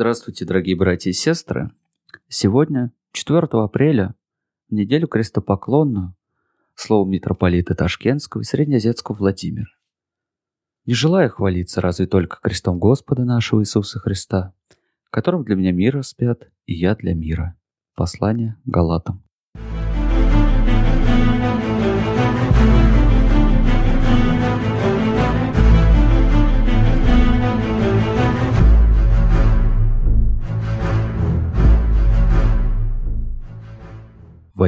Здравствуйте, дорогие братья и сестры. Сегодня, 4 апреля, в неделю крестопоклонную, слово митрополита Ташкентского и Среднеазиатского Владимира. Не желаю хвалиться разве только крестом Господа нашего Иисуса Христа, которым для меня мир распят, и я для мира. Послание Галатам.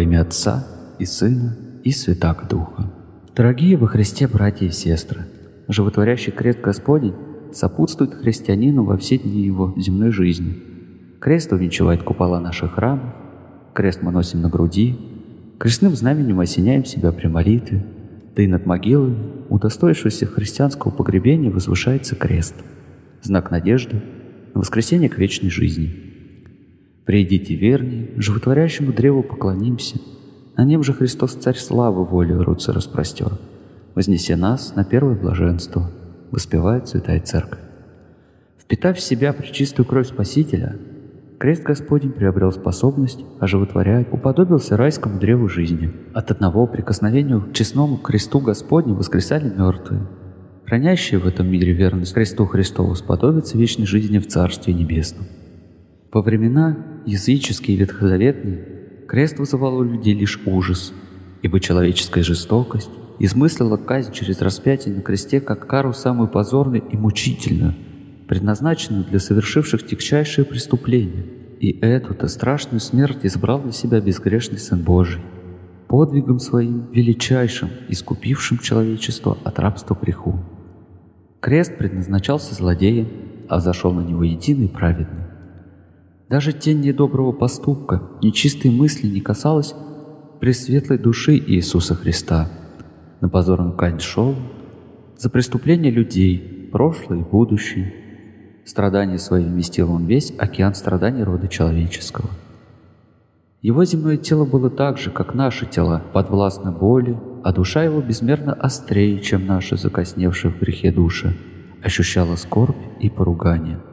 Во имя Отца и Сына и Святаго Духа. Дорогие во Христе братья и сестры, животворящий крест Господень сопутствует христианину во все дни его земной жизни. Крест увенчивает купола наших храмов, крест мы носим на груди, крестным знаменем осеняем себя при молитве, да и над могилами, удостоившегося христианского погребения, возвышается крест, знак надежды на воскресение к вечной жизни – Придите вернее, животворящему древу поклонимся. На нем же Христос Царь славы волю руцы распростер. Вознеся нас на первое блаженство, воспевает Святая Церковь. Впитав в себя причистую кровь Спасителя, крест Господень приобрел способность оживотворять, уподобился райскому древу жизни. От одного прикосновения к честному кресту Господню воскресали мертвые. Хранящие в этом мире верность кресту Христову сподобятся вечной жизни в Царстве Небесном. Во времена языческие и ветхозаветные крест вызывал у людей лишь ужас, ибо человеческая жестокость измыслила казнь через распятие на кресте как кару самую позорную и мучительную, предназначенную для совершивших тягчайшие преступления. И эту-то страшную смерть избрал для себя безгрешный Сын Божий, подвигом своим величайшим, искупившим человечество от рабства греху. Крест предназначался злодеям, а зашел на него единый праведный. Даже тень недоброго поступка, нечистой мысли не касалась пресветлой души Иисуса Христа. На позорную казнь шел за преступления людей, прошлое и будущее. Страдания свои вместил он весь океан страданий рода человеческого. Его земное тело было так же, как наши тела, подвластно боли, а душа его безмерно острее, чем наши закосневшие в грехе души, ощущала скорбь и поругание –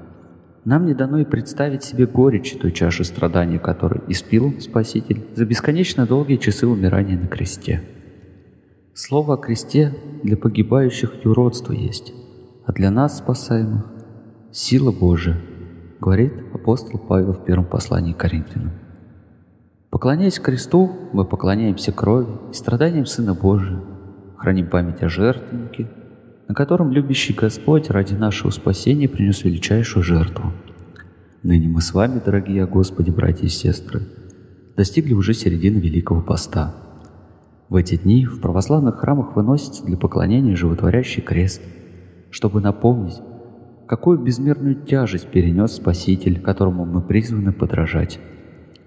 нам не дано и представить себе горечь той чаши страданий, которую испил Спаситель за бесконечно долгие часы умирания на кресте. Слово о кресте для погибающих юродство есть, а для нас, спасаемых, сила Божия, говорит апостол Павел в первом послании к Коринфянам. Поклоняясь кресту, мы поклоняемся крови и страданиям Сына Божия, храним память о жертвеннике, на котором любящий Господь ради нашего спасения принес величайшую жертву. Ныне мы с вами, дорогие Господи, братья и сестры, достигли уже середины Великого Поста. В эти дни в православных храмах выносится для поклонения животворящий крест, чтобы напомнить, какую безмерную тяжесть перенес Спаситель, которому мы призваны подражать.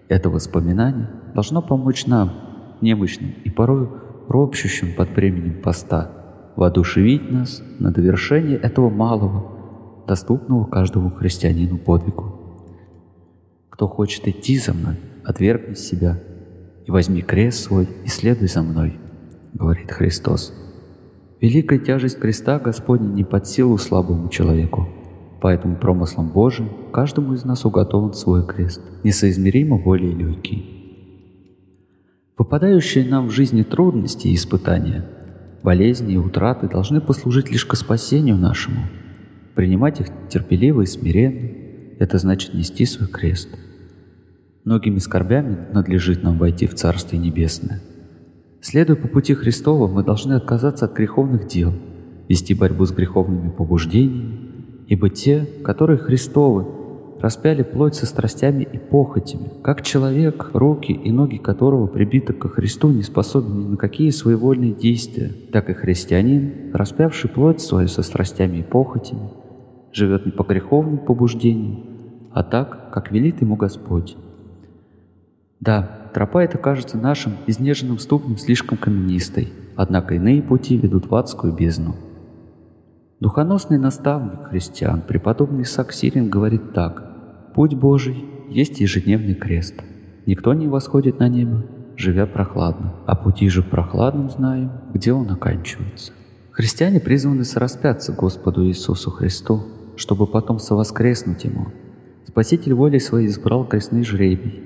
Это воспоминание должно помочь нам, немощным и порой ропщущим под бременем поста – воодушевить нас на довершение этого малого, доступного каждому христианину подвигу. Кто хочет идти за мной, отвергни себя и возьми крест свой и следуй за мной, говорит Христос. Великая тяжесть креста Господня не под силу слабому человеку, поэтому промыслом Божиим каждому из нас уготован свой крест, несоизмеримо более легкий. Попадающие нам в жизни трудности и испытания – болезни и утраты должны послужить лишь к спасению нашему. Принимать их терпеливо и смиренно – это значит нести свой крест. Многими скорбями надлежит нам войти в Царствие Небесное. Следуя по пути Христова, мы должны отказаться от греховных дел, вести борьбу с греховными побуждениями, ибо те, которые Христовы, распяли плоть со страстями и похотями, как человек, руки и ноги которого прибиты ко Христу не способны ни на какие своевольные действия, так и христианин, распявший плоть свою со страстями и похотями, живет не по греховным побуждениям, а так, как велит ему Господь. Да, тропа эта кажется нашим изнеженным ступнем слишком каменистой, однако иные пути ведут в адскую бездну. Духоносный наставник христиан, преподобный Исаак Сирин, говорит так – Путь Божий есть ежедневный крест. Никто не восходит на небо, живя прохладно, а пути же прохладным знаем, где он оканчивается. Христиане призваны сораспяться Господу Иисусу Христу, чтобы потом совоскреснуть Ему, Спаситель волей своей избрал крестный жребий.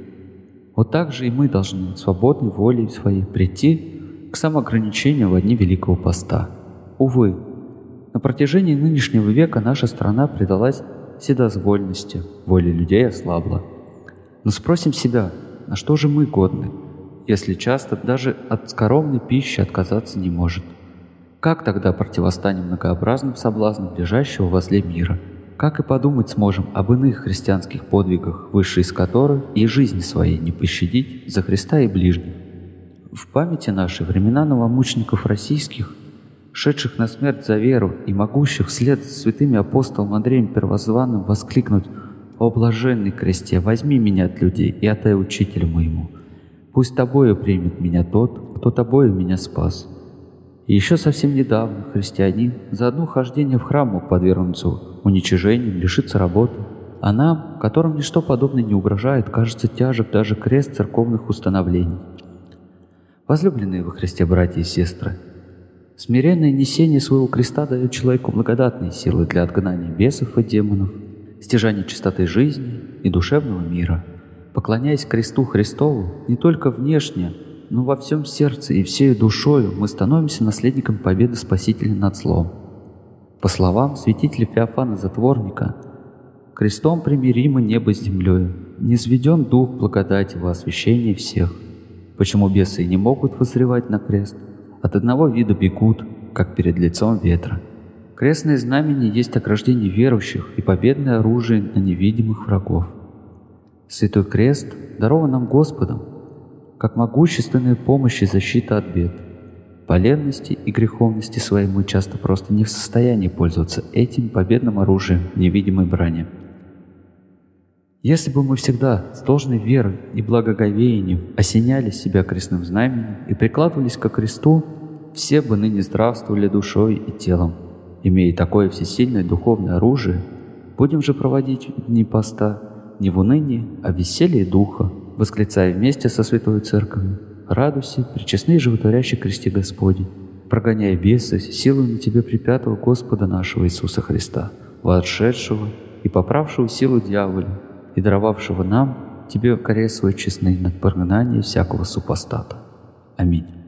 Вот так же и мы должны свободной волей своей прийти к самоограничению в дни Великого Поста. Увы, на протяжении нынешнего века наша страна предалась вседозвольности, воля людей ослабла. Но спросим себя, на что же мы годны, если часто даже от скоромной пищи отказаться не может? Как тогда противостанем многообразным соблазнам ближайшего возле мира? Как и подумать сможем об иных христианских подвигах, высшие из которых и жизни своей не пощадить за Христа и ближних? В памяти нашей времена новомучеников российских, шедших на смерть за веру и могущих вслед за святыми апостолом Андреем Первозванным воскликнуть «О блаженный кресте, возьми меня от людей и отдай учителю моему! Пусть тобою примет меня тот, кто тобою меня спас». И еще совсем недавно христианин за одно хождение в храм мог подвергнуться уничижением, лишиться работы. А нам, которым ничто подобное не угрожает, кажется тяжек даже крест церковных установлений. Возлюбленные во Христе братья и сестры, смиренное несение своего креста дает человеку благодатные силы для отгнания бесов и демонов, стяжания чистоты жизни и душевного мира. Поклоняясь кресту Христову не только внешне, но во всем сердце и всей душою мы становимся наследником победы Спасителя над злом. По словам святителя Феофана Затворника, крестом примиримо небо с землей, не сведен дух благодати во освящении всех. Почему бесы не могут возревать на крест? От одного вида бегут, как перед лицом ветра. Крестное знамение есть ограждение верующих и победное оружие на невидимых врагов. Святой крест дарован нам Господом, как могущественная помощь и защита от бед. По ленности и греховности своей мы часто просто не в состоянии пользоваться этим победным оружием невидимой брани. Если бы мы всегда с должной верой и благоговением осеняли себя крестным знаменем и прикладывались ко кресту, все бы ныне здравствовали душой и телом. Имея такое всесильное духовное оружие, будем же проводить дни поста не в унынии, а в веселье духа, восклицая вместе со Святой Церковью, радуйся, причестный животворящий кресте Господень, прогоняя бесы, силу тебе припятого Господа нашего Иисуса Христа, вошедшего и поправшего силу дьяволя, и даровавшего нам тебе крест свой честный над всякого супостата. Аминь.